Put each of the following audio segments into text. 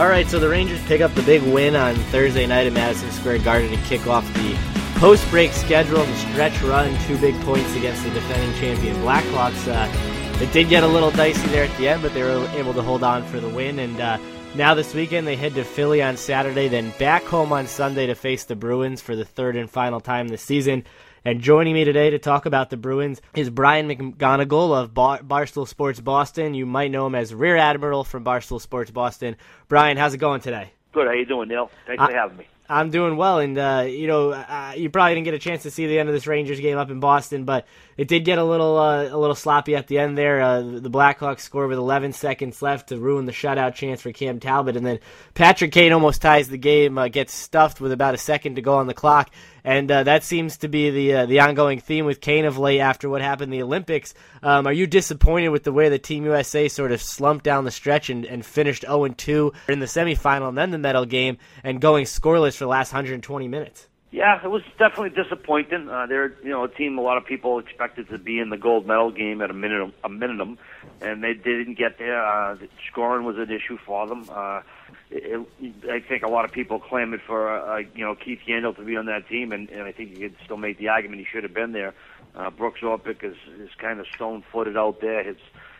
All right, so the Rangers pick up the big win on Thursday night at Madison Square Garden to kick off the post-break schedule, and stretch run, two big points against the defending champion Blackhawks. Uh, it did get a little dicey there at the end, but they were able to hold on for the win. And uh, now this weekend they head to Philly on Saturday, then back home on Sunday to face the Bruins for the third and final time this season. And joining me today to talk about the Bruins is Brian McGonigal of Bar- Barstool Sports Boston. You might know him as Rear Admiral from Barstool Sports Boston. Brian, how's it going today? Good. How you doing, Neil? Thanks for having me. I'm doing well, and uh, you know, uh, you probably didn't get a chance to see the end of this Rangers game up in Boston, but it did get a little uh, a little sloppy at the end there. Uh, the Blackhawks scored with 11 seconds left to ruin the shutout chance for Cam Talbot, and then Patrick Kane almost ties the game, uh, gets stuffed with about a second to go on the clock, and uh, that seems to be the uh, the ongoing theme with Kane of late after what happened in the Olympics. Um, are you disappointed with the way the Team USA sort of slumped down the stretch and, and finished 0 2 in the semifinal and then the medal game and going scoreless for the last 120 minutes? Yeah, it was definitely disappointing. Uh, they're you know a team a lot of people expected to be in the gold medal game at a minimum, a minimum, and they didn't get there. Uh, scoring was an issue for them. Uh, it, I think a lot of people clamored for uh, you know Keith Yandle to be on that team, and, and I think you could still make the argument he should have been there. Uh, Brooks Orpik is is kind of stone-footed out there. His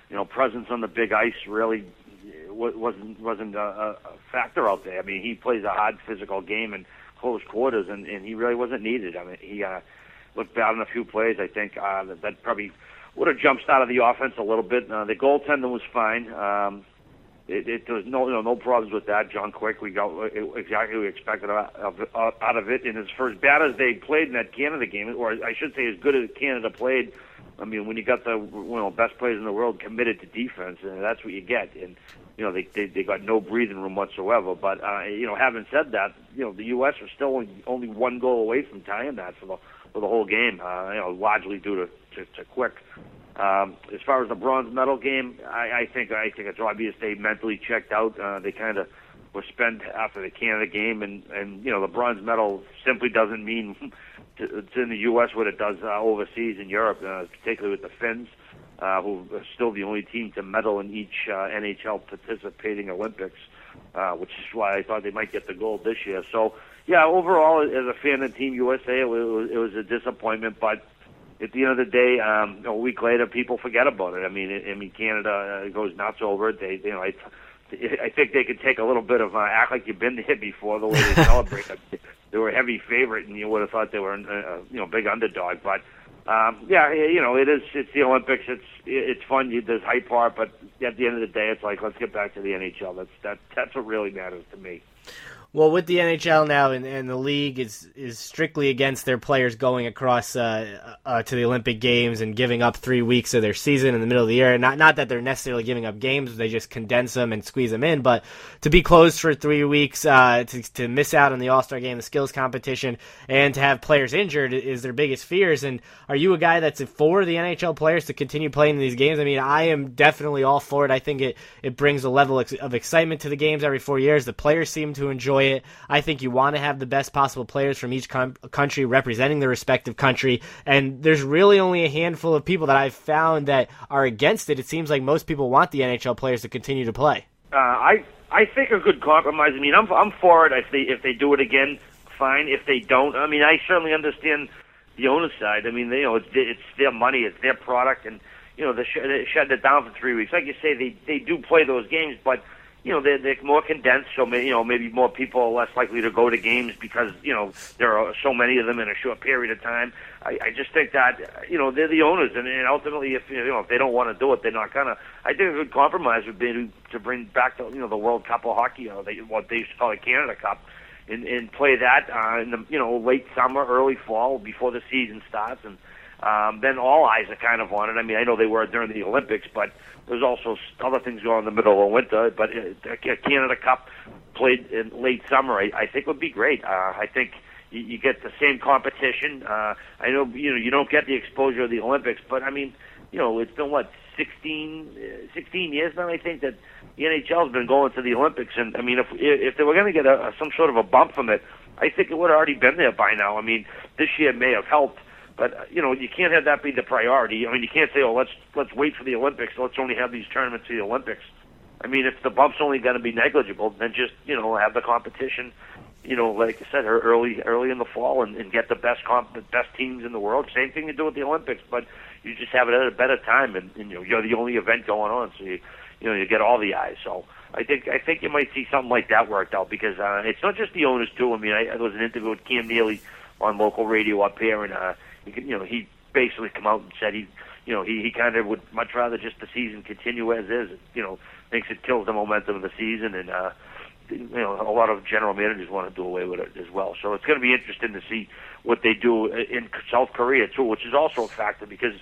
you know presence on the big ice really wasn't wasn't a, a factor out there. I mean, he plays a hard physical game and close quarters, and, and he really wasn't needed. I mean, he uh, looked bad in a few plays. I think uh, that, that probably would have jumped out of the offense a little bit. Uh, the goaltending was fine. Um, it, it, there was no you know no problems with that. John Quick, we got exactly we expected out of, it. And as for as bad as they played in that Canada game, or I should say, as good as Canada played. I mean, when you got the you know best players in the world committed to defense, and that's what you get. And you know they they, they got no breathing room whatsoever. But uh, you know, having said that, you know the U.S. was still only, only one goal away from tying that for the for the whole game. Uh, you know, largely due to to, to Quick. Um, as far as the bronze medal game, I, I think I think it's obvious they mentally checked out. Uh, they kind of were spent after the Canada game, and and you know the bronze medal simply doesn't mean it's in the U.S. what it does uh, overseas in Europe, uh, particularly with the Finns, uh, who are still the only team to medal in each uh, NHL participating Olympics, uh, which is why I thought they might get the gold this year. So yeah, overall, as a fan of Team USA, it was, it was a disappointment, but at the end of the day, um, a week later, people forget about it. I mean, I mean, Canada uh, goes nuts over it. They, you know, I, I think they could take a little bit of uh, act like you've been there before the way they celebrate. they were a heavy favorite, and you would have thought they were, uh, you know, big underdog. But um, yeah, you know, it is. It's the Olympics. It's it's fun. There's hype part, but at the end of the day, it's like let's get back to the NHL. That's that. That's what really matters to me. Well, with the NHL now and, and the league is is strictly against their players going across uh, uh, to the Olympic Games and giving up three weeks of their season in the middle of the year. Not not that they're necessarily giving up games; they just condense them and squeeze them in. But to be closed for three weeks, uh, to to miss out on the All Star game, the skills competition, and to have players injured is their biggest fears. And are you a guy that's for the NHL players to continue playing these games? I mean, I am definitely all for it. I think it it brings a level of excitement to the games every four years. The players seem to enjoy enjoy it. I think you want to have the best possible players from each com- country representing their respective country. And there's really only a handful of people that I've found that are against it. It seems like most people want the NHL players to continue to play. Uh, I I think a good compromise. I mean, I'm I'm for it if they if they do it again, fine. If they don't, I mean, I certainly understand the owner's side. I mean, they, you know, it's it's their money, it's their product, and you know, they shut it down for three weeks. Like you say, they they do play those games, but you know they're, they're more condensed, so may, you know maybe more people are less likely to go to games because you know there are so many of them in a short period of time. I, I just think that you know they're the owners, and, and ultimately, if you know if they don't want to do it, they're not gonna. I think a good compromise would be to, to bring back the you know the World Cup of hockey, or they, what they used to call the Canada Cup, and, and play that uh, in the you know late summer, early fall before the season starts, and um, then all eyes are kind of on it. I mean, I know they were during the Olympics, but there's also other things going on in the middle of winter. But uh, a Canada Cup played in late summer, I, I think would be great. Uh, I think you, you get the same competition. Uh, I know you know you don't get the exposure of the Olympics, but I mean, you know, it's been what 16, uh, 16 years now. I think that the NHL has been going to the Olympics, and I mean, if if they were going to get a, some sort of a bump from it, I think it would have already been there by now. I mean, this year may have helped but uh, you know, you can't have that be the priority. I mean, you can't say, "Oh, let's let's wait for the Olympics. Let's only have these tournaments for the Olympics." I mean, if the bump's only going to be negligible, then just you know have the competition. You know, like I said, early early in the fall, and, and get the best comp, the best teams in the world. Same thing you do with the Olympics, but you just have it at a better time, and, and you know you're the only event going on, so you you know you get all the eyes. So I think I think you might see something like that worked out because uh, it's not just the owners too. I mean, I, there was an interview with Cam Neely on local radio up here, and uh, you, know he basically come out and said he you know he he kind of would much rather just the season continue as is. You know, thinks it kills the momentum of the season, and uh, you know a lot of general managers want to do away with it as well. So it's going to be interesting to see what they do in South Korea too, which is also a factor because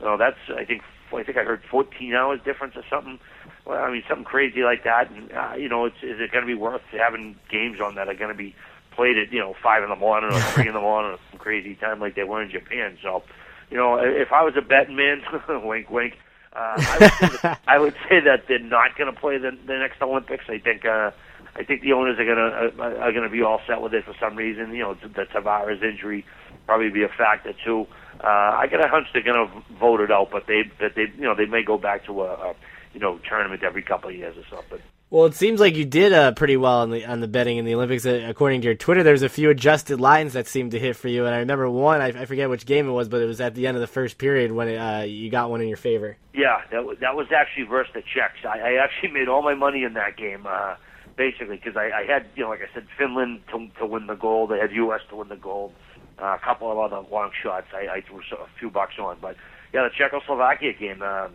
you know that's I think I think I heard 14 hours difference or something. Well, I mean something crazy like that, and uh, you know, it's is it going to be worth having games on that are going to be played at you know five in the morning or three in the morning or some crazy time like they were in Japan? So, you know, if I was a betting man, wink, wink. Uh, I, would say that, I would say that they're not going to play the, the next Olympics. I think uh, I think the owners are going to uh, are going to be all set with it for some reason. You know, the Tavares injury probably be a factor too. Uh, I got a hunch they're going to vote it out, but they that they you know they may go back to a, a you know tournament every couple of years or something. Well, it seems like you did uh, pretty well on the on the betting in the Olympics. Uh, according to your Twitter, there's a few adjusted lines that seemed to hit for you, and I remember one. I, I forget which game it was, but it was at the end of the first period when it, uh, you got one in your favor. Yeah, that that was actually versus the Czechs. I, I actually made all my money in that game, uh, basically, because I, I had you know, like I said, Finland to to win the gold. I had U.S. to win the gold uh, a couple of other long shots I, I threw a few bucks on. But yeah, the Czechoslovakia game, uh,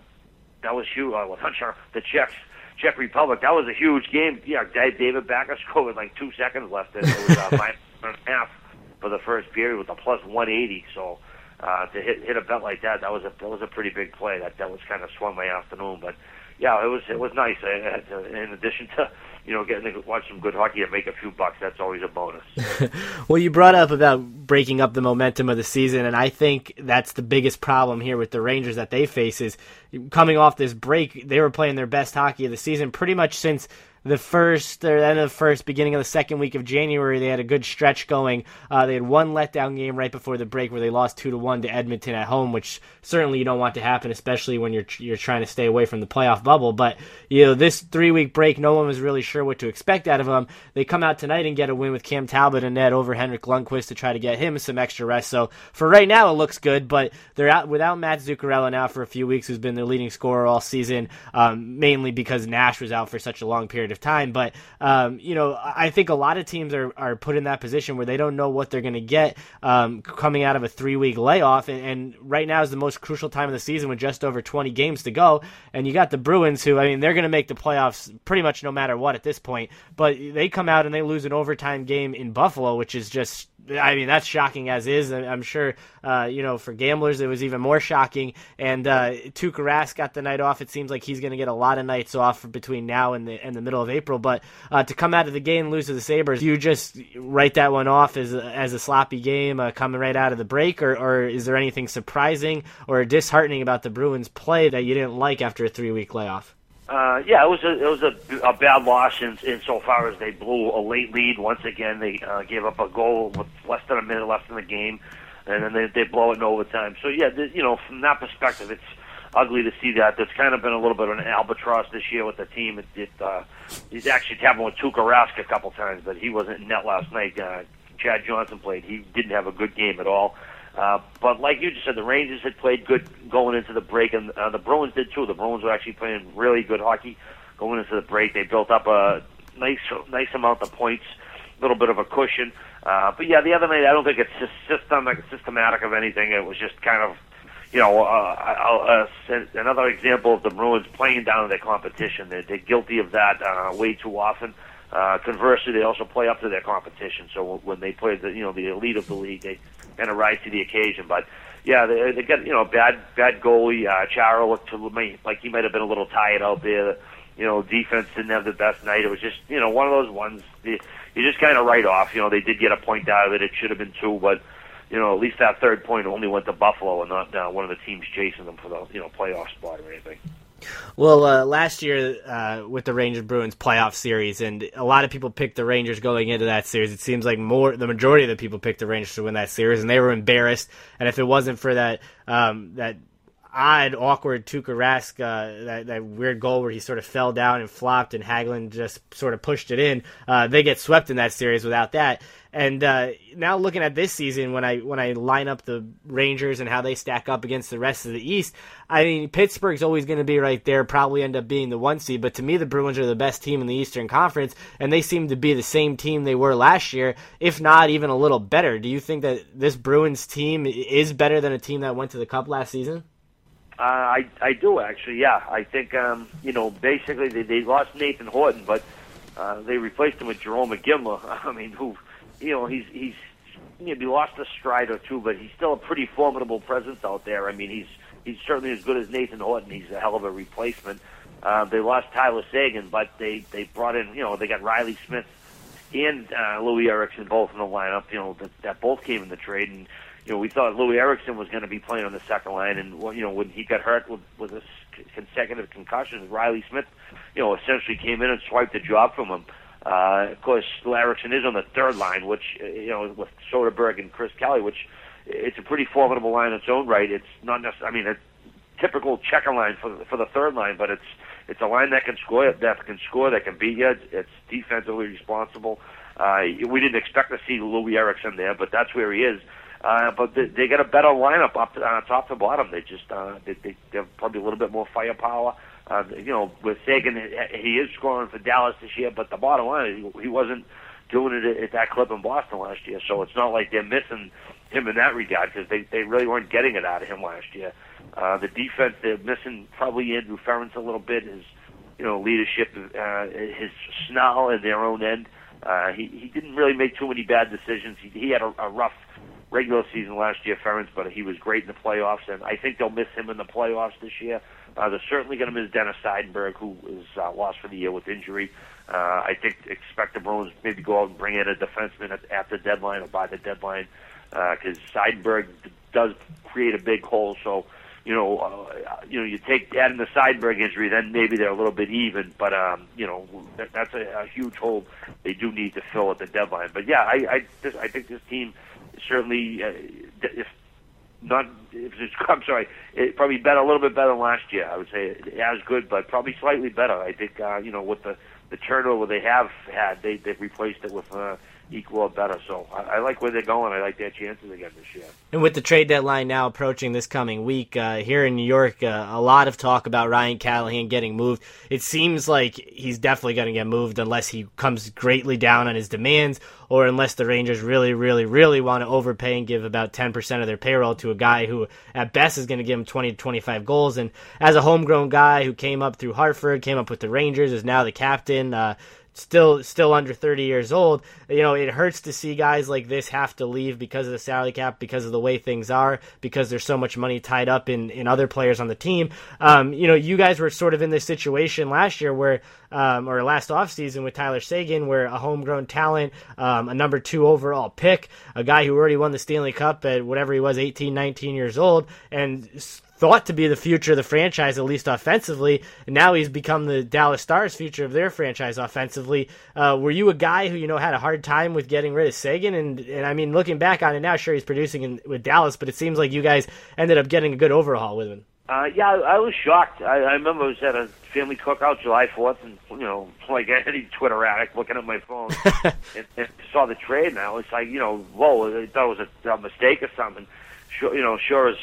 that was huge. Uh, well, the Czechs, Czech Republic, that was a huge game. Yeah, David Backes scored with like two seconds left, and it was uh, minus and a half for the first period with a plus 180. So uh, to hit hit a bet like that, that was a that was a pretty big play. That that was kind of swung my afternoon, but yeah, it was it was nice. I, I, in addition to you know, getting to watch some good hockey and make a few bucks, that's always a bonus. well, you brought up about breaking up the momentum of the season, and I think that's the biggest problem here with the Rangers that they face is coming off this break, they were playing their best hockey of the season pretty much since the first or end of the first, beginning of the second week of January, they had a good stretch going. Uh, they had one letdown game right before the break where they lost two to one to Edmonton at home, which certainly you don't want to happen, especially when you're you're trying to stay away from the playoff bubble. But you know this three week break, no one was really sure what to expect out of them. They come out tonight and get a win with Cam Talbot and Ned over Henrik Lundqvist to try to get him some extra rest. So for right now, it looks good, but they're out without Matt Zuccarello now for a few weeks, who's been their leading scorer all season, um, mainly because Nash was out for such a long period of time. But um, you know, I think a lot of teams are, are put in that position where they don't know what they're going to get um, coming out of a three week layoff. And, and, right now is the most crucial time of the season with just over 20 games to go. And you got the Bruins, who I mean, they're going to make the playoffs pretty much no matter what at this point. But they come out and they lose an overtime game in Buffalo, which is just I mean, that's shocking as is. I'm sure, uh, you know, for gamblers, it was even more shocking. And uh, Tuukka Rask got the night off. It seems like he's going to get a lot of nights off between now and the and the middle of April. But uh, to come out of the game lose to the Sabres, you just write that one off as as a sloppy game uh, coming right out of the break, or, or is there anything surprising or disheartening about the Bruins' play that you didn't like after a three week layoff? Uh, yeah, it was a it was a, a bad loss in insofar as they blew a late lead once again. They uh, gave up a goal with less than a minute left in the game, and then they they blow it in overtime. So yeah, the, you know from that perspective, it's ugly to see that. There's kind of been a little bit of an albatross this year with the team. It, it uh, it's actually happened with Tuukka Rask a couple times, but he wasn't in net last night. Uh, Chad Johnson played. He didn't have a good game at all. Uh, but like you just said, the Rangers had played good going into the break, and uh, the Bruins did too. The Bruins were actually playing really good hockey going into the break. They built up a nice, nice amount of points, a little bit of a cushion. Uh, but yeah, the other night, I don't think it's system, like systematic of anything. It was just kind of, you know, uh, uh, another example of the Bruins playing down their competition. They're, they're guilty of that uh, way too often. Uh, conversely, they also play up to their competition. So when they play the, you know, the elite of the league, they kind of rise to the occasion. But yeah, they, they got you know bad bad goalie. Uh, Chara looked to me like he might have been a little tired out there. You know, defense didn't have the best night. It was just you know one of those ones you, you just kind of write off. You know, they did get a point out of it. It should have been two, but you know at least that third point only went to Buffalo and not uh, one of the teams chasing them for the you know playoff spot or anything. Well, uh, last year uh, with the Rangers Bruins playoff series, and a lot of people picked the Rangers going into that series. It seems like more the majority of the people picked the Rangers to win that series, and they were embarrassed. And if it wasn't for that um, that odd, awkward Tuukka Rask, uh, that, that weird goal where he sort of fell down and flopped, and Hagelin just sort of pushed it in. Uh, they get swept in that series without that. And uh, now looking at this season, when I when I line up the Rangers and how they stack up against the rest of the East, I mean Pittsburgh's always going to be right there, probably end up being the one seed. But to me, the Bruins are the best team in the Eastern Conference, and they seem to be the same team they were last year, if not even a little better. Do you think that this Bruins team is better than a team that went to the Cup last season? Uh, I I do actually, yeah. I think um, you know basically they, they lost Nathan Horton, but uh, they replaced him with Jarome Iginla. I mean, who you know, he's he's maybe lost a stride or two, but he's still a pretty formidable presence out there. I mean, he's he's certainly as good as Nathan Horton. He's a hell of a replacement. Uh, they lost Tyler Seguin, but they they brought in you know they got Reilly Smith and uh, Loui Eriksson both in the lineup. You know that, that both came in the trade, and you know we thought Loui Eriksson was going to be playing on the second line, and you know when he got hurt with with a consecutive concussions, Reilly Smith, you know essentially came in and swiped the job from him. Uh, of course, Eriksson is on the third line, which you know with Soderberg and Chris Kelly, which it's a pretty formidable line in its own right. It's not necessarily, I mean, a typical checker line for for the third line, but it's it's a line that can score, that can score, that can beat you. It's defensively responsible. Uh, we didn't expect to see Loui Eriksson there, but that's where he is. Uh, but they, they got a better lineup up to, uh, top to bottom. They just uh, they, they have probably a little bit more firepower. Uh, you know, with Seguin, he is scoring for Dallas this year, but the bottom line is he wasn't doing it at that clip in Boston last year. So it's not like they're missing him in that regard because they they really weren't getting it out of him last year. Uh, the defense they're missing probably Andrew Ference a little bit. His you know leadership, uh, his snarl in their own end. Uh, he he didn't really make too many bad decisions. He he had a, a rough regular season last year, Ference, but he was great in the playoffs, and I think they'll miss him in the playoffs this year. Uh, they're certainly going to miss Dennis Seidenberg, who is uh, lost for the year with injury. Uh, I think expect the Bruins maybe go out and bring in a defenseman at, at the deadline or by the deadline because uh, Seidenberg does create a big hole. So you know, uh, you know, you take add in the Seidenberg injury, then maybe they're a little bit even. But um, you know, that, that's a, a huge hole they do need to fill at the deadline. But yeah, I I, this, I think this team certainly, uh, if not, if it's, I'm sorry, it probably better, a little bit better than last year. I would say as good, but probably slightly better. I think, uh, you know, with the the turnover they have had, they they've replaced it with uh, equal or better. So I, I like where they're going. I like their chances again this year. And with the trade deadline now approaching this coming week, uh, here in New York, uh, a lot of talk about Ryan Callahan getting moved. It seems like he's definitely going to get moved unless he comes greatly down on his demands or unless the Rangers really, really, really want to overpay and give about 10% of their payroll to a guy who, at best, is going to give him 20 to 25 goals. And as a homegrown guy who came up through Hartford, came up with the Rangers, is now the captain, uh, still still under 30 years old. You know, it hurts to see guys like this have to leave because of the salary cap, because of the way things are, because there's so much money tied up in, in other players on the team. Um, you know, you guys were sort of in this situation last year where, um, or last offseason with Tyler Seguin, where a homegrown talent, um, a number two overall pick, a guy who already won the Stanley Cup at whatever he was, 18, 19 years old, and thought to be the future of the franchise, at least offensively. And now he's become the Dallas Stars' future of their franchise offensively. Uh, were you a guy who you know had a hard time with getting rid of Seguin? And and I mean, looking back on it now, sure he's producing in, with Dallas, but it seems like you guys ended up getting a good overhaul with him. Uh, yeah, I, I was shocked. I, I remember I was at a family cookout July 4th, and you know, like any Twitter addict, looking at my phone, and, and saw the trade. Now it's like, you know, whoa! I thought it was a, a mistake or something. Sure, you know, sure as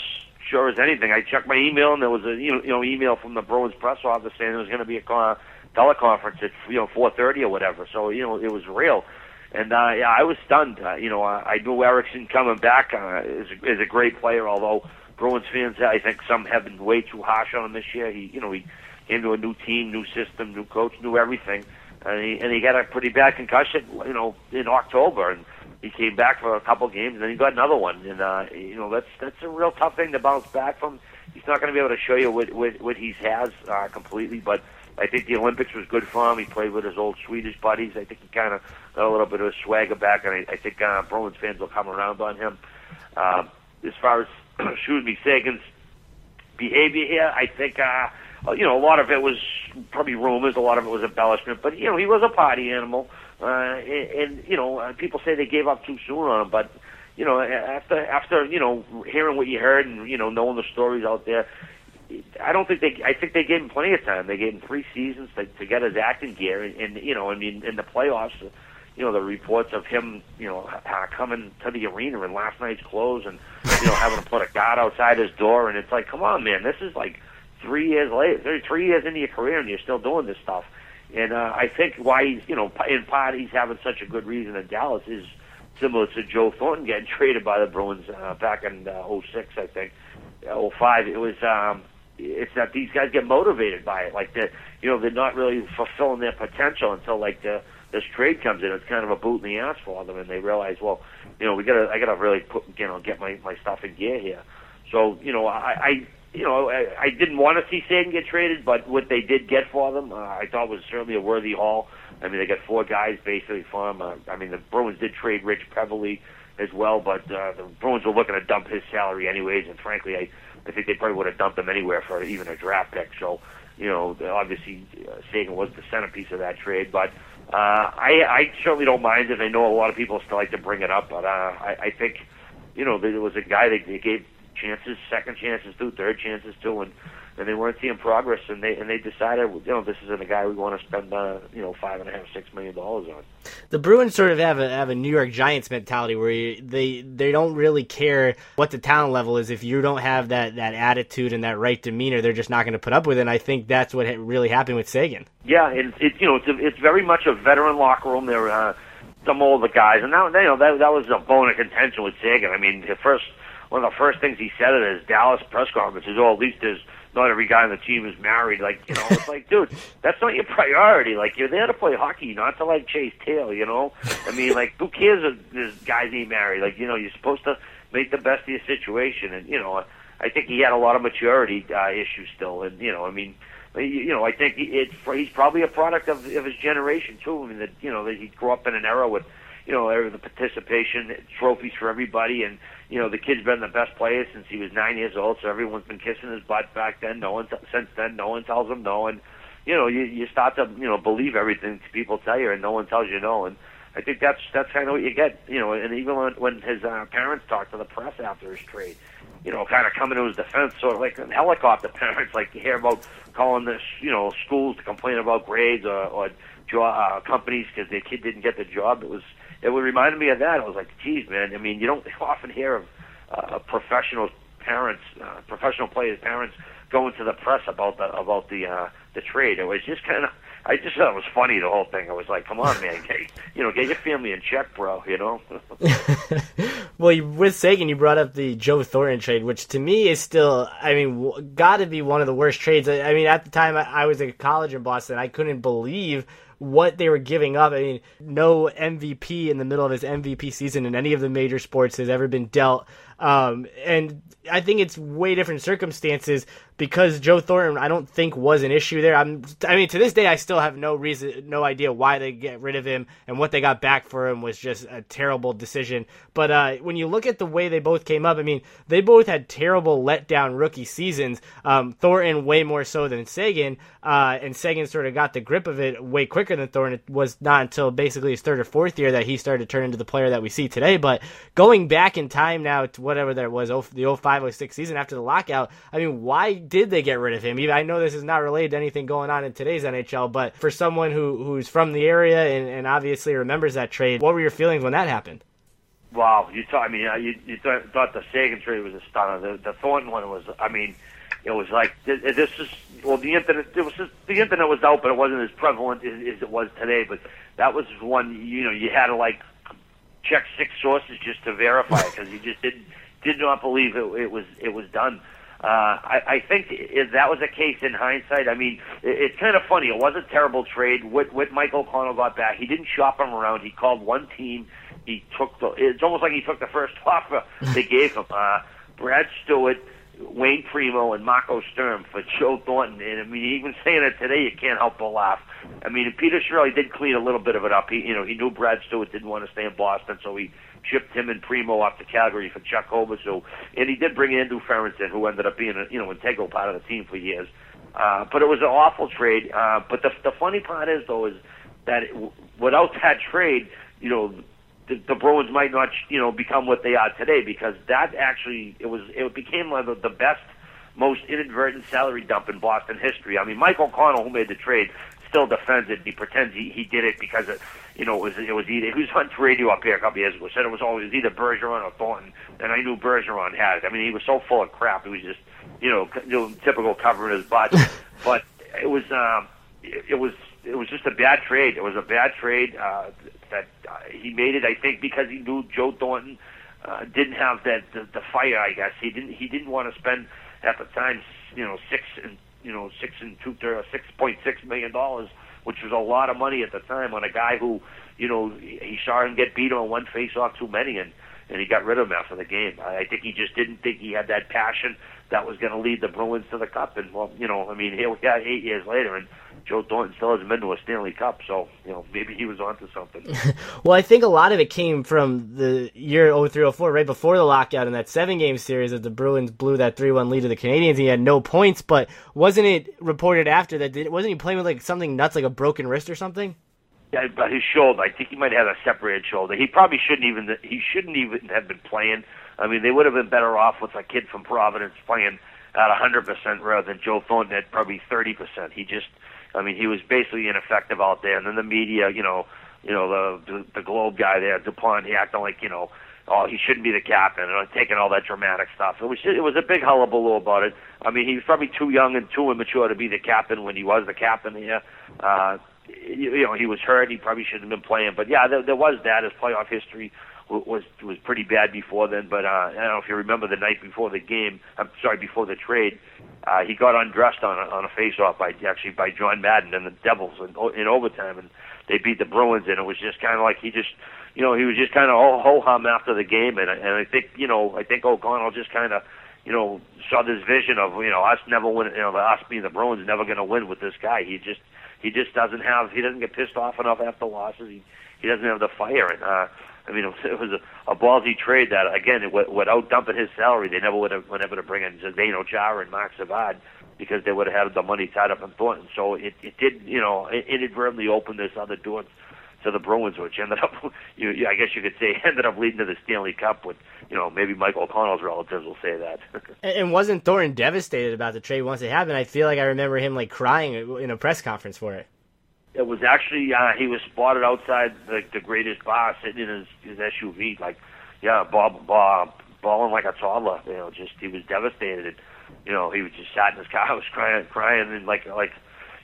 sure as anything. I checked my email, and there was a you know, you know email from the Bruins press office saying there was going to be a uh, teleconference at you know 4:30 or whatever. So you know it was real, and uh, yeah, I was stunned. Uh, you know, I, I knew Eriksson coming back uh, is is a great player, although Bruins fans, I think some have been way too harsh on him this year. He you know he came to a new team, new system, new coach, new everything, and he and he got a pretty bad concussion, you know, in October and he came back for a couple games, and then he got another one. And uh, you know that's that's a real tough thing to bounce back from. He's not going to be able to show you what what, what he has uh, completely, but I think the Olympics was good for him. He played with his old Swedish buddies. I think he kind of got a little bit of a swagger back, and I, I think uh, Bruins fans will come around on him. Uh, as far as excuse me, Seguin's behavior here, I think. Uh, you know, a lot of it was probably rumors, a lot of it was embellishment, but you know, he was a party animal. And, and you know, uh, people say they gave up too soon on him, but you know, after after you know hearing what you heard and you know knowing the stories out there, I don't think they. I think they gave him plenty of time. They gave him three seasons to, to get his acting gear, and, and you know, I mean, in the playoffs, you know, the reports of him, you know, uh, coming to the arena in last night's clothes, and you know, having to put a guard outside his door, and it's like, come on, man, this is like three years later, three years into your career, and you're still doing this stuff. And uh, I think why he's, you know, in part he's having such a good reason in Dallas is similar to Joe Thornton getting traded by the Bruins uh, back in uh, 06, I think, uh, 05. It was, um, it's that these guys get motivated by it. Like the, you know, they're not really fulfilling their potential until like the this trade comes in. It's kind of a boot in the ass for them, and they realize, well, you know, we gotta, I gotta really put, you know, get my my stuff in gear here. So, you know, I, I you know, I, I didn't want to see Seguin get traded, but what they did get for them, uh, I thought was certainly a worthy haul. I mean, they got four guys basically for him. Uh, I mean, the Bruins did trade Rich Peverley as well, but uh, the Bruins were looking to dump his salary anyways, and frankly, I, I think they probably would have dumped him anywhere for even a draft pick. So, you know, obviously uh, Seguin was the centerpiece of that trade, but uh, I, I certainly don't mind it. I know a lot of people still like to bring it up, but uh, I, I think, you know, there was a guy that they gave chances, second chances to, third chances too, and and they weren't seeing progress, and they and they decided, you know, this isn't a guy we want to spend, uh, you know, five and a half, six million dollars on. The Bruins sort of have a have a New York Giants mentality where you, they they don't really care what the talent level is. If you don't have that that attitude and that right demeanor, they're just not going to put up with it. And I think that's what really happened with Seguin. Yeah, and it's you know it's a, it's very much a veteran locker room. They're uh, some older guys, and now you know that that was a bone of contention with Seguin. I mean, the first one of the first things he said at his Dallas press conference is, "Oh, at least there's not every guy on the team is married." Like, you know, it's like, dude, that's not your priority. Like, you're there to play hockey, not to like chase tail. You know, I mean, like, who cares if this guys ain't married? Like, you know, you're supposed to make the best of your situation, and you know, I think he had a lot of maturity uh, issues still, and you know, I mean. You know, I think it's he's probably a product of, of his generation too. I mean, that you know that he grew up in an era with you know, the participation trophies for everybody, and you know, the kid's been the best player since he was nine years old. So everyone's been kissing his butt back then. No one since then. No one tells him no, and you know, you you start to you know believe everything people tell you, and no one tells you no. And I think that's that's kind of what you get. You know, and even when when his uh, parents talk to the press after his trade, you know, kind of coming to his defense, sort of like helicopter parents, like you hear about calling this, you know, schools to complain about grades or, or uh, companies because their kid didn't get the job. It was it would remind me of that. I was like, geez, man. I mean, you don't often hear of uh, professional parents, uh, professional players' parents going to the press about the about the uh, the trade. It was just kind of. I just thought it was funny the whole thing. I was like, "Come on, man, get, you know, get your family in check, bro." You know. well, you, with Seguin, you brought up the Joe Thornton trade, which to me is still, I mean, got to be one of the worst trades. I, I mean, at the time I, I was in college in Boston, I couldn't believe what they were giving up. I mean, no MVP in the middle of his MVP season in any of the major sports has ever been dealt. Um, and I think it's way different circumstances because Joe Thornton, I don't think was an issue there. I'm, I mean, to this day, I still have no reason, no idea why they get rid of him and what they got back for him was just a terrible decision. But uh, when you look at the way they both came up, I mean, they both had terrible letdown rookie seasons. Um, Thornton way more so than Seguin, uh, and Seguin sort of got the grip of it way quicker than Thornton. It was not until basically his third or fourth year that he started to turn into the player that we see today. But going back in time now to whatever that was, oh, the 05 06 season after the lockout, I mean, why did they get rid of him? I know this is not related to anything going on in today's NHL, but for someone who who's from the area and, and obviously remembers that trade, what were your feelings when that happened? Wow, you thought I mean uh, you, you thought, the Seguin trade was a stunner. The, the Thornton one was I mean it was like this is well the internet it was just, the internet was out but it wasn't as prevalent as, as it was today. But that was one you know you had to like check six sources just to verify it because you just didn't did not believe it, it was it was done. Uh, I, I think if that was a case in hindsight. I mean, it, it's kind of funny. It was a terrible trade. What what Mike O'Connell got back, he didn't shop him around. He called one team. He took the. It's almost like he took the first offer they gave him. Uh, Brad Stuart, Wayne Primeau, and Marco Sturm for Joe Thornton. And I mean, even saying it today, you can't help but laugh. I mean, Peter Chiarelli did clean a little bit of it up. He, you know, he knew Brad Stuart didn't want to stay in Boston, so he shipped him and Primeau off to Calgary for Chuck So, And he did bring Andrew Ference, who ended up being a you know integral part of the team for years. Uh, but it was an awful trade. Uh, but the the funny part is though is that it, without that trade, you know, the, the Bruins might not, you know, become what they are today because that actually it was it became one of the best, most inadvertent salary dump in Boston history. I mean, Mike O'Connell, who made the trade, still defends it. He pretends he, he did it because it, you know, it was it was either he was on radio up here a couple years ago. Said it was always either Bergeron or Thornton, and I knew Bergeron had it. I mean, he was so full of crap. He was just, you know, you know typical covering his butt. but it was um, it, it was it was just a bad trade. It was a bad trade uh, that uh, he made it. I think because he knew Joe Thornton uh, didn't have that the, the fire. I guess he didn't he didn't want to spend at the time, you know, six and you know six and two six point six million dollars, which was a lot of money at the time on a guy who, you know, he saw him get beat on one face off too many and and he got rid of him after the game. I think he just didn't think he had that passion that was going to lead the Bruins to the cup. And well, you know, I mean, here we are eight years later, and Joe Thornton still hasn't been to a Stanley Cup, so you know maybe he was onto something. well, I think a lot of it came from the year 0304, right before the lockout in that seven game series that the Bruins blew that 3 1 lead to the Canadiens. He had no points, but wasn't it reported after that? Wasn't he playing with like something nuts, like a broken wrist or something? Yeah, but his shoulder. I think he might have had a separated shoulder. He probably shouldn't even. He shouldn't even have been playing. I mean, they would have been better off with a kid from Providence playing at 100% rather than Joe Thornton at probably 30%. He just I mean, he was basically ineffective out there. And then the media, you know, you know the the, the Globe guy there, Dupont, he acted like you know, oh, he shouldn't be the captain, and taking all that dramatic stuff. It was it was a big hullabaloo about it. I mean, he was probably too young and too immature to be the captain when he was the captain here. Uh, you, you know, he was hurt. He probably shouldn't have been playing. But yeah, there, there was that. His playoff history was was pretty bad before then. But uh, I don't know if you remember the night before the game. I'm sorry, before the trade, uh, he got undressed on a, on a face-off by actually by John Madden and the Devils in, in overtime, and they beat the Bruins. And it was just kind of like he just, you know, he was just kind of ho hum after the game. And and I think you know, I think O'Connell just kind of. You know, saw this vision of you know us never win. You know, us being the Bruins never going to win with this guy. He just he just doesn't have. He doesn't get pissed off enough after losses. He he doesn't have the fire. And uh, I mean, it was, a, a ballsy trade that, again, it, without dumping his salary, they never would have been able to bring in Zdeno Chara and Marc Savard because they would have had the money tied up in Thornton. So it, it did, you know, inadvertently open this other door to the Bruins, which ended up, you, you, I guess you could say, ended up leading to the Stanley Cup. With you know, maybe Michael O'Connell's relatives will say that. and wasn't Thornton devastated about the trade once it happened? I feel like I remember him like crying in a press conference for it. It was actually uh, he was spotted outside the, the greatest bar, sitting in his, his SUV, like yeah, Bob, Bob, bawling like a toddler. You know, just he was devastated. And, you know, he was just sat in his car, was crying, crying, and like like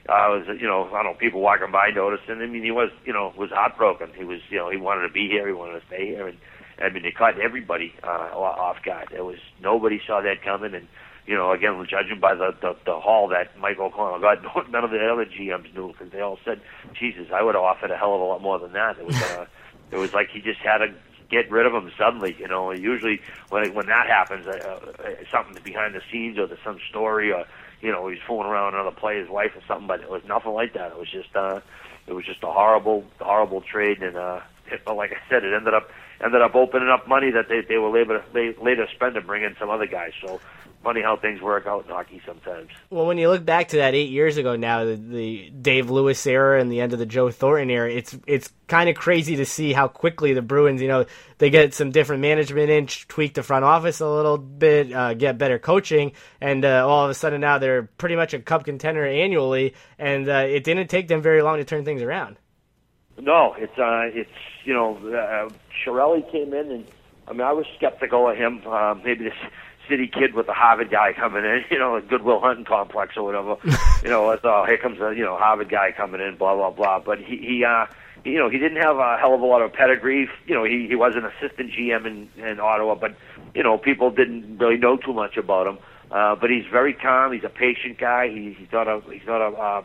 I was, you know, I don't know, people walking by noticed, and I mean, he was, you know, was heartbroken. He was, you know, he wanted to be here, he wanted to stay here, and I mean, they caught everybody uh, off guard. There was nobody saw that coming, and you know, again, judging by the, the, the haul that Mike O'Connell got, none of the other GMs knew because they all said, Jesus, I would have offered a hell of a lot more than that. It was, uh, it was like he just had to get rid of him suddenly, you know. Usually when, when that happens, uh, uh, something's behind the scenes or there's some story or, you know, he's fooling around another player's wife or something, but it was nothing like that. It was just, uh, it was just a horrible, horrible trade and, uh, it, like I said, it ended up ended up opening up money that they they were able to they later spend to bring in some other guys. So funny how things work out in hockey sometimes. Well, when you look back to that eight years ago now, the, the Dave Lewis era and the end of the Joe Thornton era, it's it's kind of crazy to see how quickly the Bruins, you know, they get some different management in, tweak the front office a little bit, uh, get better coaching, and uh, all of a sudden now they're pretty much a cup contender annually, and uh, it didn't take them very long to turn things around. No, it's uh, it's you know, uh, Chiarelli came in and. I mean, I was skeptical of him. Uh, maybe this city kid with the Harvard guy coming in, you know, a Goodwill Hunting complex or whatever. you know, it's, oh, here comes a you know Harvard guy coming in, blah blah blah. But he he uh you know he didn't have a hell of a lot of pedigree. You know, he he was an assistant GM in in Ottawa, but you know people didn't really know too much about him. Uh, but he's very calm. He's a patient guy. He, he's not a he's not a uh,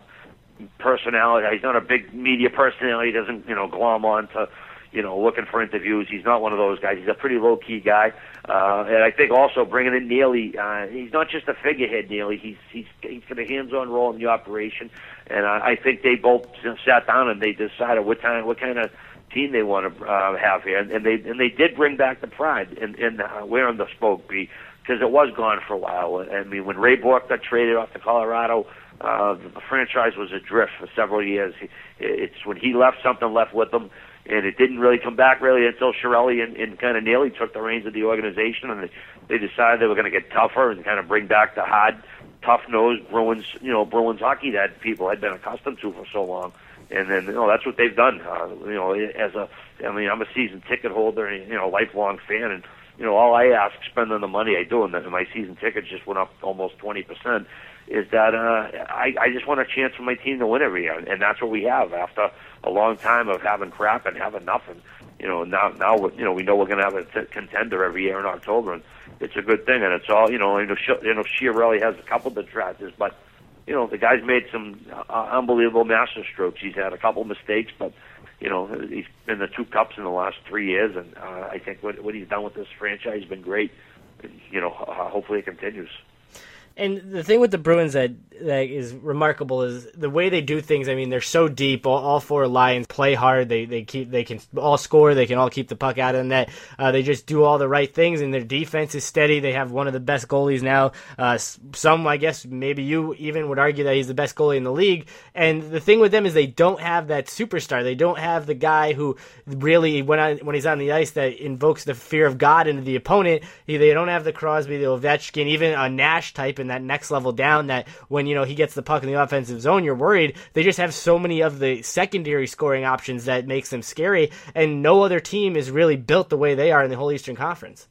personality. He's not a big media personality. He doesn't you know glom on to you know, looking for interviews. He's not one of those guys. He's a pretty low key guy, uh, and I think also bringing in Neely. Uh, he's not just a figurehead, Neely. He's he's he's got a hands on role in the operation, and uh, I think they both sat down and they decided what kind what kind of team they want to uh, have here, and, and they and they did bring back the pride in in uh, wearing the spoke be because it was gone for a while. I mean, when Ray Bourque got traded off to Colorado. Uh, the franchise was adrift for several years. It's when he left, something left with them and it didn't really come back really until Chiarelli and, and kind of Neely took the reins of the organization, and they, decided they were going to get tougher and kind of bring back the hard, tough-nosed Bruins, you know, Bruins hockey that people had been accustomed to for so long. And then, you know, that's what they've done. Uh, you know, as a, I mean, I'm a season ticket holder, and, you know, lifelong fan, and you know, all I ask, spending the money I do, and my season tickets just went up almost twenty percent is that uh, I, I just want a chance for my team to win every year, and that's what we have after a long time of having crap and having nothing. You know, now now you know we know we're going to have a t- contender every year in October, and it's a good thing. And it's all you know. You know, Sh- you know, Chiarelli has a couple of detractors, but you know the guy's made some uh, unbelievable master strokes. He's had a couple mistakes, but you know he's been the two cups in the last three years, and uh, I think what what he's done with this franchise has been great. You know, uh, hopefully it continues. And the thing with the Bruins that that is remarkable is the way they do things. I mean, they're so deep. All, all four lines play hard. They they keep they can all score. They can all keep the puck out of the net. Uh, they just do all the right things, and their defense is steady. They have one of the best goalies now. Uh, some, I guess, maybe you even would argue that he's the best goalie in the league. And the thing with them is they don't have that superstar. They don't have the guy who really when I, when he's on the ice that invokes the fear of God into the opponent. They don't have the Crosby, the Ovechkin, even a Nash type in that next level down. That when you know he gets the puck in the offensive zone, you're worried. They just have so many of the secondary scoring options that makes them scary, and no other team is really built the way they are in the whole Eastern Conference.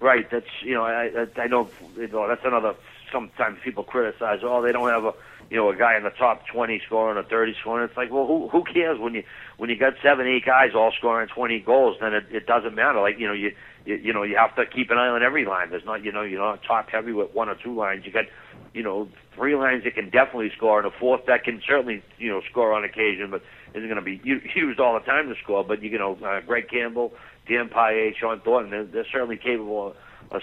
Right. That's you know I I know you know that's another. Sometimes people criticize. Oh, they don't have a you know a guy in the top 20 scoring or 30 scoring. It's like well, who who cares when you when you got seven eight guys all scoring 20 goals? Then it, it doesn't matter. Like you know you, you you know you have to keep an eye on every line. There's not you know you're not top heavy with one or two lines. You got you know, three lines that can definitely score, and a fourth that can certainly, you know, score on occasion, but isn't going to be used all the time to score. But you know, uh, Greg Campbell, Dan Paille, Shawn Thornton, they're, they're certainly capable of,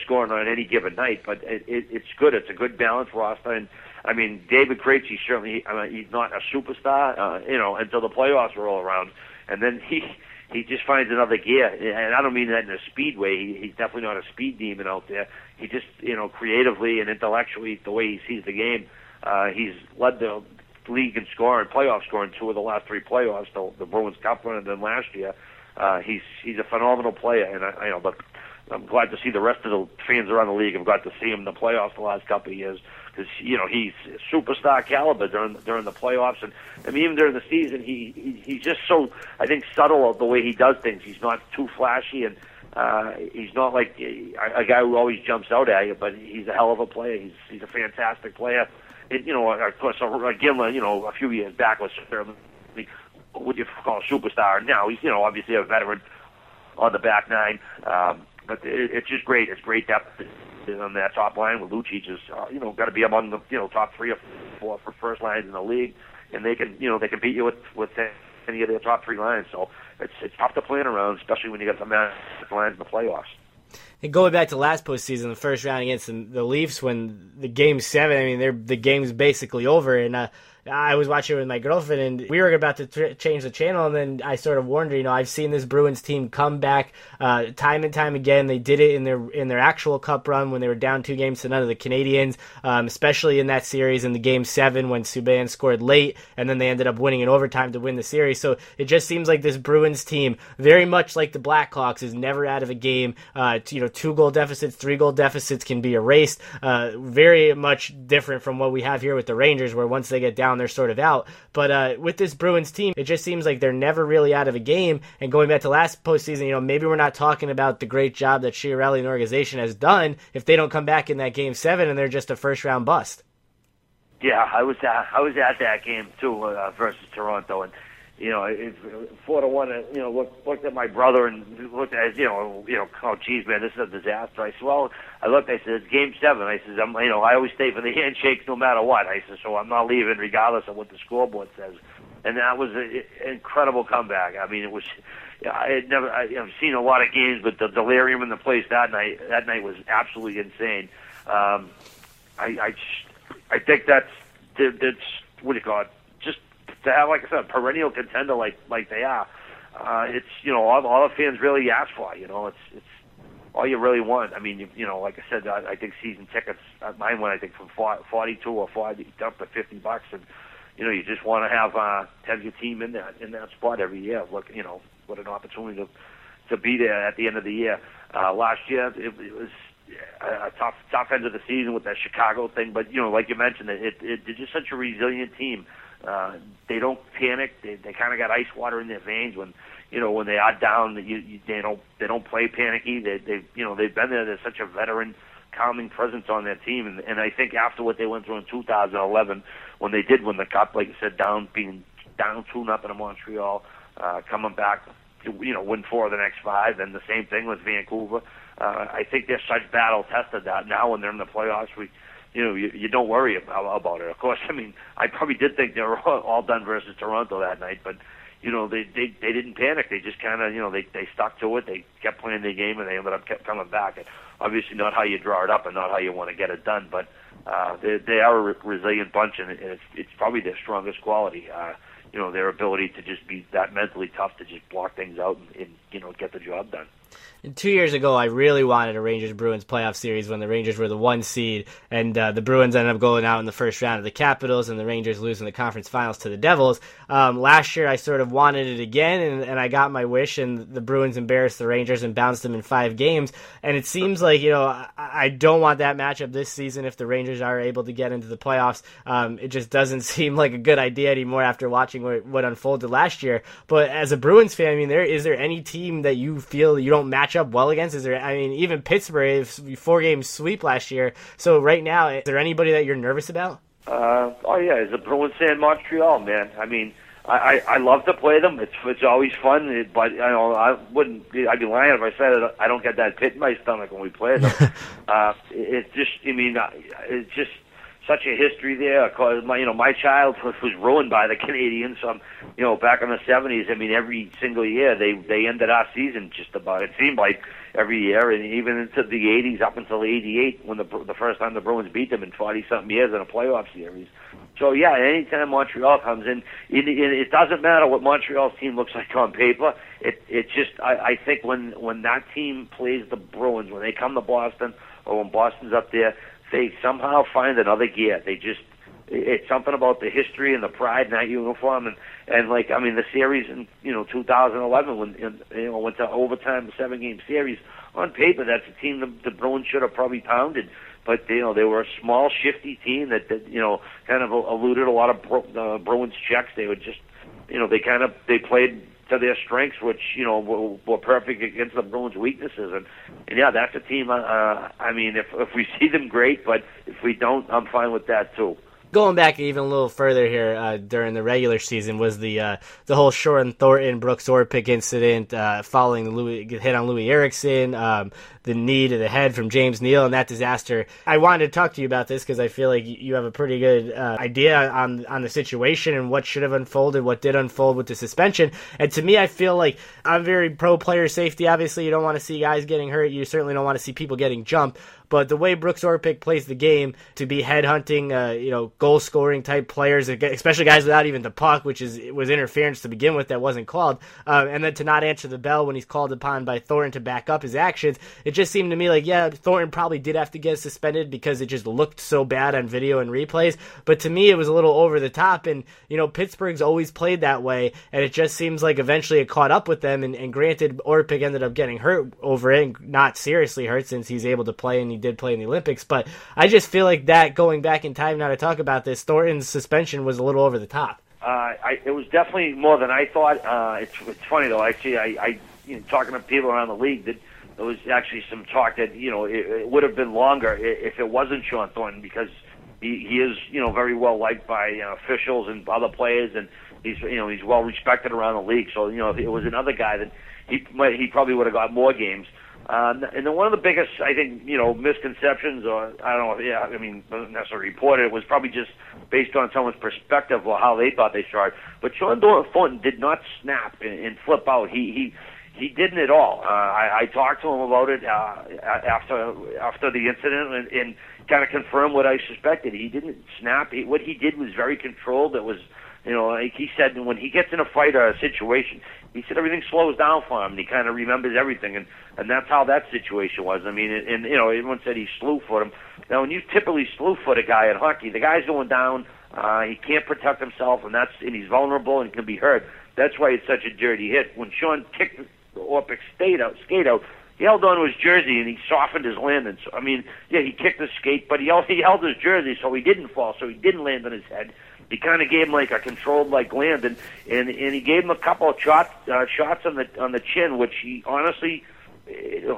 scoring on any given night. But it, it, it's good. It's a good balanced roster, and I mean, David Krejci certainly. I mean, he's not a superstar, uh, you know, until the playoffs roll around, and then he he just finds another gear. And I don't mean that in a speed way. He, he's definitely not a speed demon out there. He just, you know, creatively and intellectually, the way he sees the game, uh, he's led the league in scoring, playoff scoring two of the last three playoffs, the, the Bruins Cup run and then last year. Uh, he's he's a phenomenal player, and I, you know, but I'm glad to see the rest of the fans around the league have got to see him in the playoffs the last couple of years because you know he's superstar caliber during during the playoffs, and I mean even during the season he, he he's just so I think subtle of the way he does things. He's not too flashy, and uh, he's not like a, a guy who always jumps out at you, but he's a hell of a player. He's he's a fantastic player. And, you know, of course, Iginla, you know, a few years back was certainly what you call a superstar. Now he's you know obviously a veteran on the back nine. Um, but it, it's just great. It's great depth on that top line with Lucic is uh, you know got to be among the you know top three or four for first lines in the league, and they can you know they can beat you with with any of their top three lines. So it's it's tough to plan around, especially when you got the man lines in the playoffs. And going back to last postseason, the first round against the, the Leafs, when the game seven, I mean, they're the game's basically over, and uh, I was watching with my girlfriend, and we were about to tr- change the channel, and then I sort of warned her, you know, I've seen this Bruins team come back uh, time and time again. They did it in their in their actual Cup run when they were down two games to none of the Canadiens, um, especially in that series in the Game Seven when Subban scored late, and then they ended up winning in overtime to win the series. So it just seems like this Bruins team, very much like the Blackhawks, is never out of a game. Uh, you know, two goal deficits, three goal deficits can be erased. Uh, very much different from what we have here with the Rangers, where once they get down down, they're sort of out. But uh, with this Bruins team, it just seems like they're never really out of a game. And going back to last postseason, you know, maybe we're not talking about the great job that Chiarelli and organization has done if they don't come back in that game seven and they're just a first round bust. Yeah, I was at, I was at that game too uh, versus Toronto, and you know, it, four to one. You know, looked looked at my brother and looked at you know, you know, oh geez, man, this is a disaster. I said, well, I looked. I said, it's game seven. I said, I'm, you know, I always stay for the handshakes no matter what. I said, so I'm not leaving regardless of what the scoreboard says. And that was an incredible comeback. I mean, it was. I had never. I, I've seen a lot of games, but the delirium in the place that night. That night was absolutely insane. Um, I, I, I think that's that's what do you call it? To have, like I said, perennial contender like like they are, uh, it's you know all, all the fans really ask for. You know, it's it's all you really want. I mean, you, you know, like I said, I, I think season tickets. Uh, mine went, I think, from forty-two or forty up to fifty bucks, and you know, you just want to have uh, have your team in that in that spot every year. Look, you know, with an opportunity to to be there at the end of the year. Uh, last year, it, it was a tough tough end of the season with that Chicago thing. But you know, like you mentioned, it, it, it they're just such a resilient team. Uh, they don't panic. They they kind of got ice water in their veins when you know when they are down. You, you, they don't they don't play panicky. They they you know they've been there. They're such a veteran calming presence on their team. And, and I think after what they went through in 2011, when they did win the cup, like you said, down being down two nothing in Montreal, uh, coming back to you know win four of the next five, and the same thing with Vancouver. Uh, I think they're such battle tested that now when they're in the playoffs, we you know, you, you don't worry about, about it. Of course, I mean, I probably did think they were all done versus Toronto that night, but you know, they they they didn't panic. They just kind of, you know, they they stuck to it. They kept playing their game, and they ended up kept coming back. And obviously, not how you draw it up, and not how you want to get it done, but uh, they they are a re- resilient bunch, and it's it's probably their strongest quality. Uh, you know, their ability to just be that mentally tough to just block things out and, and you know get the job done two years ago, I really wanted a Rangers Bruins playoff series when the Rangers were the one seed, and uh, the Bruins ended up going out in the first round of the Capitals, and the Rangers losing the conference finals to the Devils. Um, last year, I sort of wanted it again, and, and, I got my wish, and the Bruins embarrassed the Rangers and bounced them in five games. And it seems like you know I, I don't want that matchup this season if the Rangers are able to get into the playoffs. Um, it just doesn't seem like a good idea anymore after watching what, what unfolded last year. But as a Bruins fan, I mean, there is there any team that you feel you don't match up well against? Is there? I mean, even Pittsburgh, four game sweep last year. So right now, is there anybody that you're nervous about? Uh, oh yeah, it's a Bruins fan, Montreal, man. I mean, I, I I love to play them. It's it's always fun, but you know I wouldn't. I'd be lying if I said it, I don't get that pit in my stomach when we play them. uh, it's just, I mean, it's just such a history there. Cause my, you know, my childhood was ruined by the Canadiens. So, I'm, um, you know, back in the '70s, I mean, every single year they they ended our season just about. It seemed like every year, and even into the '80s, up until '88, when the the first time the Bruins beat them in 40 something years in a playoff series. So yeah, anytime Montreal comes in, it, it, it doesn't matter what Montreal's team looks like on paper. It it just I, I think when when that team plays the Bruins, when they come to Boston, or when Boston's up there, they somehow find another gear. They just it's something about the history and the pride in that uniform. And and like I mean the series in you know 2011 when you know went to overtime seven game series. On paper that's a team the, the Bruins should have probably pounded. But you know they were a small shifty team that, that you know kind of eluded a lot of uh, Bruins checks. They would just you know they kind of they played to their strengths, which you know were, were perfect against the Bruins' weaknesses. And, and yeah, that's a team. Uh, I mean, if if we see them, great. But if we don't, I'm fine with that too going back even a little further here uh, during the regular season was the uh, the whole Shawn Thornton Brooks Orpik incident uh, following the Louis, hit on Louis Eriksson, um, the knee to the head from James Neal, and that disaster. I wanted to talk to you about this because I feel like you have a pretty good uh, idea on on the situation and what should have unfolded, what did unfold with the suspension. And to me, I feel like I'm very pro player safety. Obviously, you don't want to see guys getting hurt. You certainly don't want to see people getting jumped. But the way Brooks Orpik plays the game to be headhunting, uh, you know, goal scoring type players, especially guys without even the puck, which is was interference to begin with that wasn't called, uh, and then to not answer the bell when he's called upon by Thornton to back up his actions, it just seemed to me like yeah, Thornton probably did have to get suspended because it just looked so bad on video and replays. But to me, it was a little over the top, and you know, Pittsburgh's always played that way, and it just seems like eventually it caught up with them. And, and granted, Orpik ended up getting hurt over it, and not seriously hurt since he's able to play and he did play in the Olympics. But I just feel like that going back in time now to talk about this, Thornton's suspension was a little over the top. Uh, I, it was definitely more than I thought. Uh, it's, it's funny though. Actually, I, I you know, talking to people around the league that there was actually some talk that you know it, it would have been longer if it wasn't Shawn Thornton because he, he is you know very well liked by uh, officials and other players and he's you know he's well respected around the league. So you know if it was another guy that he might, he probably would have got more games. Um, and then one of the biggest, I think, you know, misconceptions, or I don't know, yeah, I mean, not necessarily reported, it was probably just based on someone's perspective or how they thought they it. But Shawn Thornton did not snap and, and flip out. He he he didn't at all. Uh, I, I talked to him about it uh, after after the incident and, and kind of confirmed what I suspected. He didn't snap. He, what he did was very controlled. It was you know, like he said, when he gets in a fight or a situation, he said everything slows down for him, and he kind of remembers everything, and and that's how that situation was. I mean, and, and you know, everyone said he slew foot him. Now, when you typically slew foot a guy in hockey, the guy's going down, uh, he can't protect himself, and that's and he's vulnerable and can be hurt. that's why it's such a dirty hit. When Shawn kicked Orpik skate out, skate out, he held on to his jersey and he softened his landing. So, I mean, yeah, he kicked the skate, but he held, he held his jersey so he didn't fall, so he didn't land on his head. He kind of gave him like a controlled like landing, and and and he gave him a couple of shots uh, shots on the on the chin, which he honestly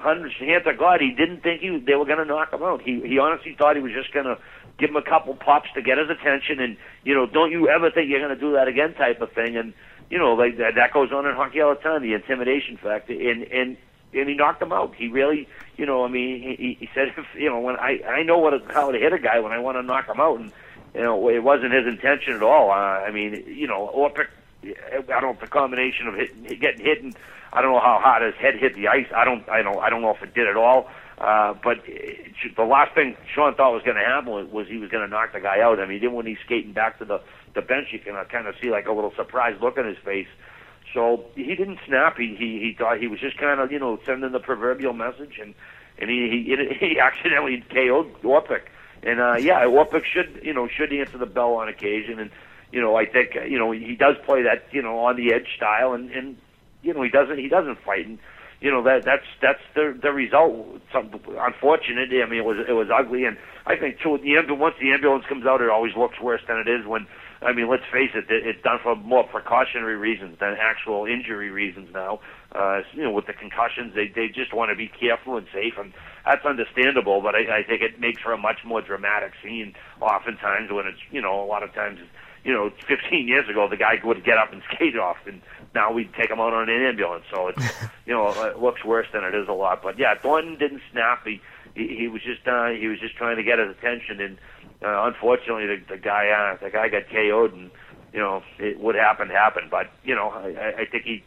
hundreds hands to God, he didn't think he they were going to knock him out. He he honestly thought he was just going to give him a couple pops to get his attention, and you know, don't you ever think you're going to do that again, type of thing. And you know, like that, that goes on in hockey all the time, the intimidation factor, and and and he knocked him out. He really, you know, I mean, he he said, if, you know, when I I know what how to hit a guy when I want to knock him out, and you know, it wasn't his intention at all. Uh, I mean, you know, Orpik, I don't know, if the combination of hit, getting hit and I don't know how hard his head hit the ice. I don't. I don't. I don't know if it did at all. Uh, but it, the last thing Shawn thought was going to happen was he was going to knock the guy out. I mean, then when he's skating back to the the bench, you can uh, kind of see like a little surprised look on his face. So he didn't snap. He he, he thought he was just kind of you know sending the proverbial message, and and he he, he accidentally KO'd Orpik. And uh, yeah, Orpik should you know should answer the bell on occasion, and you know I think you know he does play that you know on the edge style, and and you know he doesn't he doesn't fight. And you know that that's that's the the result. Some unfortunate i mean it was it was ugly. And i think too the ambulance once the ambulance comes out it always looks worse than it is when i mean let's face it it's done for more precautionary reasons than actual injury reasons now uh you know with the concussions they they just want to be careful and safe and that's understandable but i i think it makes for a much more dramatic scene oftentimes when it's you know a lot of times you know, 15 years ago, the guy would get up and skate off, and now we take him out on an ambulance. So it's, you know, it looks worse than it is a lot. But yeah, Thornton didn't snap. He he, he was just uh, he was just trying to get his attention, and uh, unfortunately, the, the guy uh, the guy got KO'd, and you know, it would happen happen. But you know, I, I think he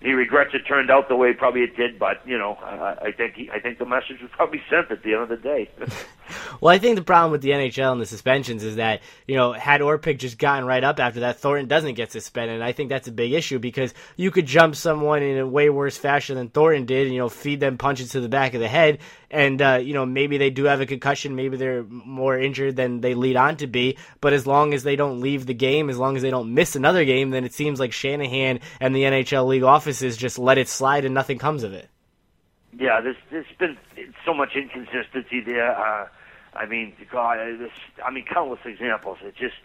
he regrets it turned out the way probably it did, but you know, I, I think he, I think the message was probably sent at the end of the day. well, I think the problem with the NHL and the suspensions is that you know, had Orpik just gotten right up after that, Thornton doesn't get suspended. I think that's a big issue because you could jump someone in a way worse fashion than Thornton did, and you know, feed them punches to the back of the head, and uh, you know, maybe they do have a concussion, maybe they're more injured than they lead on to be. But as long as they don't leave the game, as long as they don't miss another game, then it seems like Shanahan and the NHL league office offices just let it slide and nothing comes of it. Yeah, there's there's been so much inconsistency there. Uh, I mean, God, this, I mean, countless examples. It just,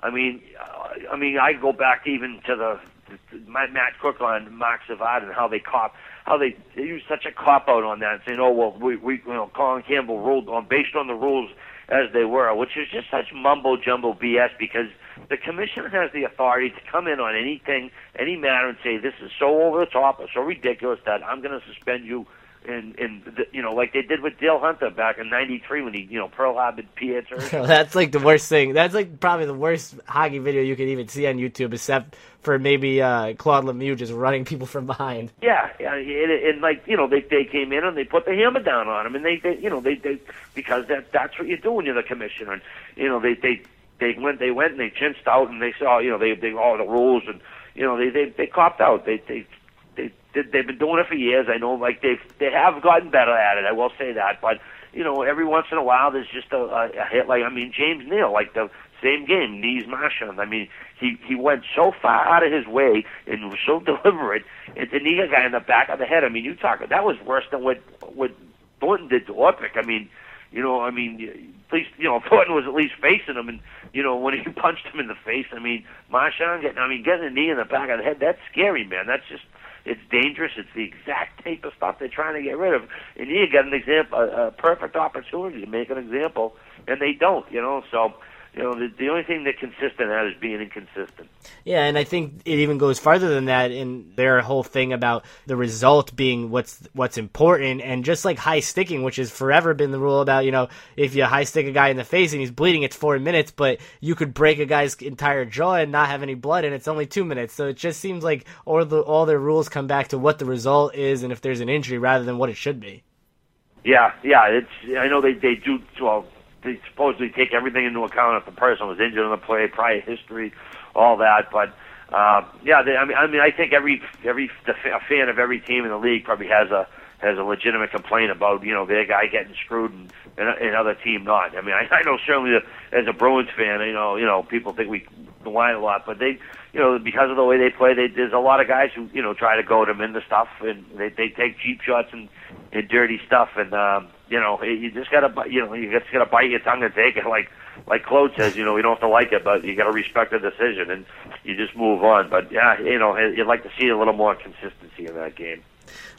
I mean, uh, I mean, I go back even to the, the Matt Cooke on Marc Savard and how they cop, how they, they use such a cop out on that, and saying, oh well, we, we, you know, Colin Campbell ruled on based on the rules as they were, which is just such mumbo jumbo BS because the commission has the authority to come in on anything, any matter, and say this is so over the top or so ridiculous that I'm going to suspend you. And and the, you know, like they did with Dale Hunter back in '93 when he, you know, Pearl Harbor Pierre. That's like the worst thing. That's like probably the worst hockey video you can even see on YouTube, except for maybe uh, Claude Lemieux just running people from behind. Yeah, yeah, and, and like you know, they they came in and they put the hammer down on him, and they, they you know they they because that that's what you do when you're the commissioner, and you know they they they went they went and they chinched out and they saw you know they they all the rules and you know they they they copped out they they they they've been doing it for years I know like they they have gotten better at it I will say that but you know every once in a while there's just a, a, a hit like I mean James Neal like the same game knees Marchand I mean he he went so far out of his way and was so deliberate and to knee a guy in the back of the head I mean you talk that was worse than what what Thornton did to Orpik I mean you know, I mean, at least you know Thornton was at least facing him, and you know when he punched him in the face. I mean, Marchand getting, I mean, getting a knee in the back of the head. That's scary, man. That's just it's dangerous. It's the exact type of stuff they're trying to get rid of. And you got an example, a, a perfect opportunity to make an example, and they don't. You know, so you know, the, the only thing that consistent at is being inconsistent. Yeah, and I think it even goes farther than that in their whole thing about the result being what's what's important, and just like high sticking, which has forever been the rule about you know if you high stick a guy in the face and he's bleeding, it's four minutes, but you could break a guy's entire jaw and not have any blood, and it's only two minutes. So it just seems like all the all their rules come back to what the result is, and if there's an injury rather than what it should be. Yeah, yeah, it's I know they they do well they supposedly take everything into account if the person was injured in the play, prior history, all that. But uh, yeah, they, I mean, I mean, I think every every the, a fan of every team in the league probably has a has a legitimate complaint about you know their guy getting screwed and, and another team not. I mean, I, I know certainly as a Bruins fan, you know, you know, people think we line a lot, but they, you know, because of the way they play, they, there's a lot of guys who, you know, try to goad them into stuff, and they they take cheap shots and, and dirty stuff, and um, you know, you just gotta, you know, you just gotta bite your tongue and take it. Like like Claude says, you know, we don't have to like it, but you gotta respect the decision, and you just move on. But yeah, you know, you'd like to see a little more consistency in that game.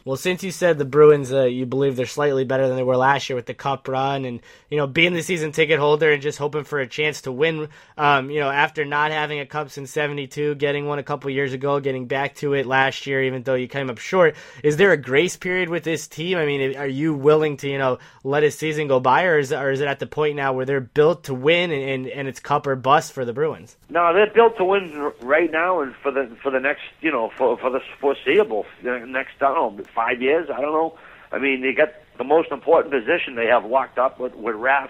Well, since you said the Bruins, uh, you believe they're slightly better than they were last year with the Cup run, and you know being the season ticket holder and just hoping for a chance to win. Um, you know, after not having a Cup since '72, getting one a couple years ago, getting back to it last year, even though you came up short. Is there a grace period with this team? I mean, are you willing to you know let a season go by, or is or is it at the point now where they're built to win and and, and it's Cup or bust for the Bruins? No, they're built to win right now and for the for the next you know for for the foreseeable next I five years. I don't know. I mean, they got the most important position they have locked up with with Rask,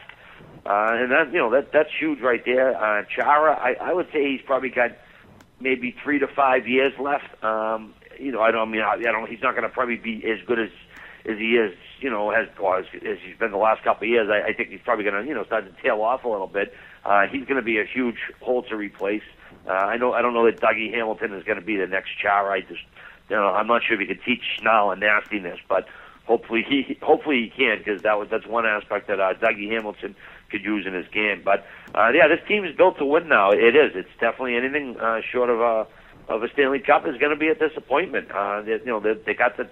uh, and that you know that that's huge right there. Uh, Chara, I, I would say he's probably got maybe three to five years left. Um, you know, I don't I mean I, I don't. He's not going to probably be as good as as he is. You know, as or as, as he's been the last couple of years. I, I think he's probably going to you know start to tail off a little bit. Uh, he's going to be a huge hole to replace. Uh, I know I don't know that Dougie Hamilton is going to be the next Chara. I just you know, I'm not sure if he could teach Schnall and nastiness, but hopefully he hopefully he can because that was that's one aspect that uh, Dougie Hamilton could use in his game. But uh, yeah, this team is built to win now. It is. It's definitely anything uh, short of a of a Stanley Cup is going to be a disappointment. Uh, they, you know, they, they got the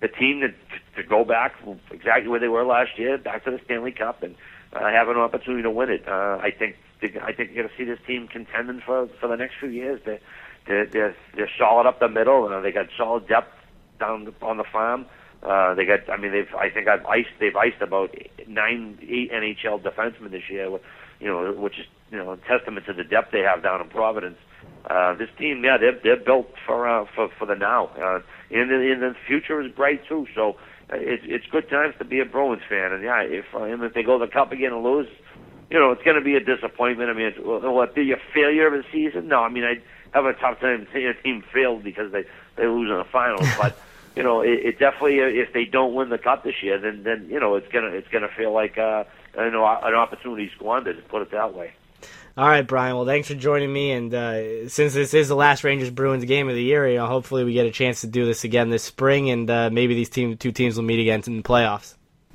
the team to to go back exactly where they were last year, back to the Stanley Cup, and uh, have an opportunity to win it. Uh, I think I think you're going to see this team contending for for the next few years. They they're, they're, they're solid up the middle. and they got solid depth down on the farm. Uh, they got, I mean, they've, I think I've iced, they've iced about nine, eight NHL defensemen this year, you know, which is, you know, a testament to the depth they have down in Providence. Uh, this team, yeah, they're, they're built for, uh, for, for the now. Uh, and, and the future is bright too. So uh, it's, it's good times to be a Bruins fan. And yeah, if, uh, and if they go to the cup again and lose, you know, it's going to be a disappointment. I mean, it's, will it be a failure of a season? No, I mean, I, have a tough time saying a team failed because they they lose in the finals. but you know, it, it definitely if they don't win the cup this year, then then you know it's gonna it's gonna feel like uh, you know an opportunity squandered. To put it that way. All right, Brian. Well, thanks for joining me. And uh, since this is the last Rangers Bruins game of the year, you know, hopefully we get a chance to do this again this spring, and uh, maybe these team two teams will meet again in the playoffs.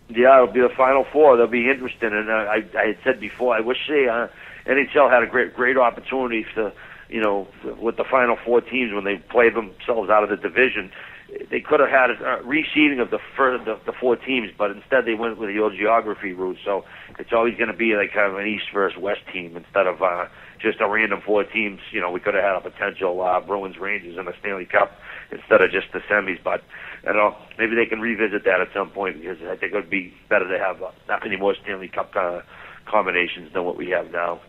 Yeah, it'll be the Final Four. They'll be interesting. And uh, I, I had said before, I wish the uh, NHL had a great great opportunity to you know, with the final four teams when they played themselves out of the division, they could have had a reseeding of the, fir- the the four teams, but instead they went with the old geography route. So it's always going to be like kind of an East versus West team instead of uh, just a random four teams. You know, we could have had a potential uh, Bruins Rangers in the Stanley Cup instead of just the semis. But don't know, maybe they can revisit that at some point because I think it would be better to have uh, not many more Stanley Cup uh, combinations than what we have now.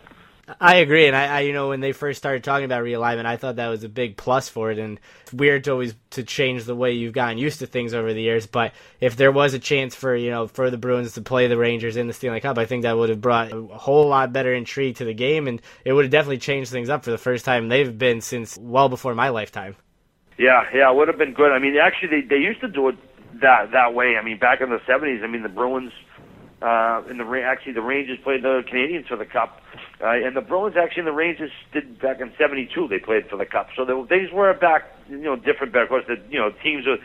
I agree, and I, I, you know, when they first started talking about realignment, I thought that was a big plus for it, and it's weird to always to change the way you've gotten used to things over the years. But if there was a chance for you know for the Bruins to play the Rangers in the Stanley Cup, I think that would have brought a whole lot better intrigue to the game, and it would have definitely changed things up for the first time they've been since well before my lifetime. Yeah, yeah, it would have been good. I mean, actually, they they used to do it that that way. I mean, back in the '70s, I mean, the Bruins uh, and the actually the Rangers played the Canadiens for the Cup, uh, and the Bruins actually the Rangers did back in '72 they played for the Cup. So they, these were back, you know, different. Back, of course, the you know teams were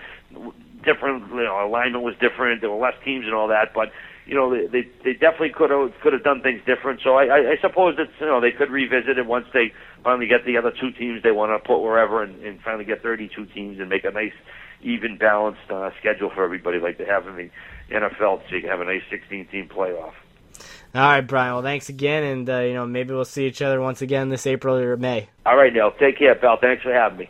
different. You know, alignment was different. There were less teams and all that, but you know they they, they definitely could have could have done things different. So I, I, I suppose that you know they could revisit it once they finally get the other two teams they want to put wherever, and, and finally get 32 teams and make a nice even balanced uh, schedule for everybody like they have in the NFL, so you can have a nice 16 team playoff. All right, Brian. Well, thanks again, and uh, you know maybe we'll see each other once again this April or May. All right, Neil. Take care, pal. Thanks for having me.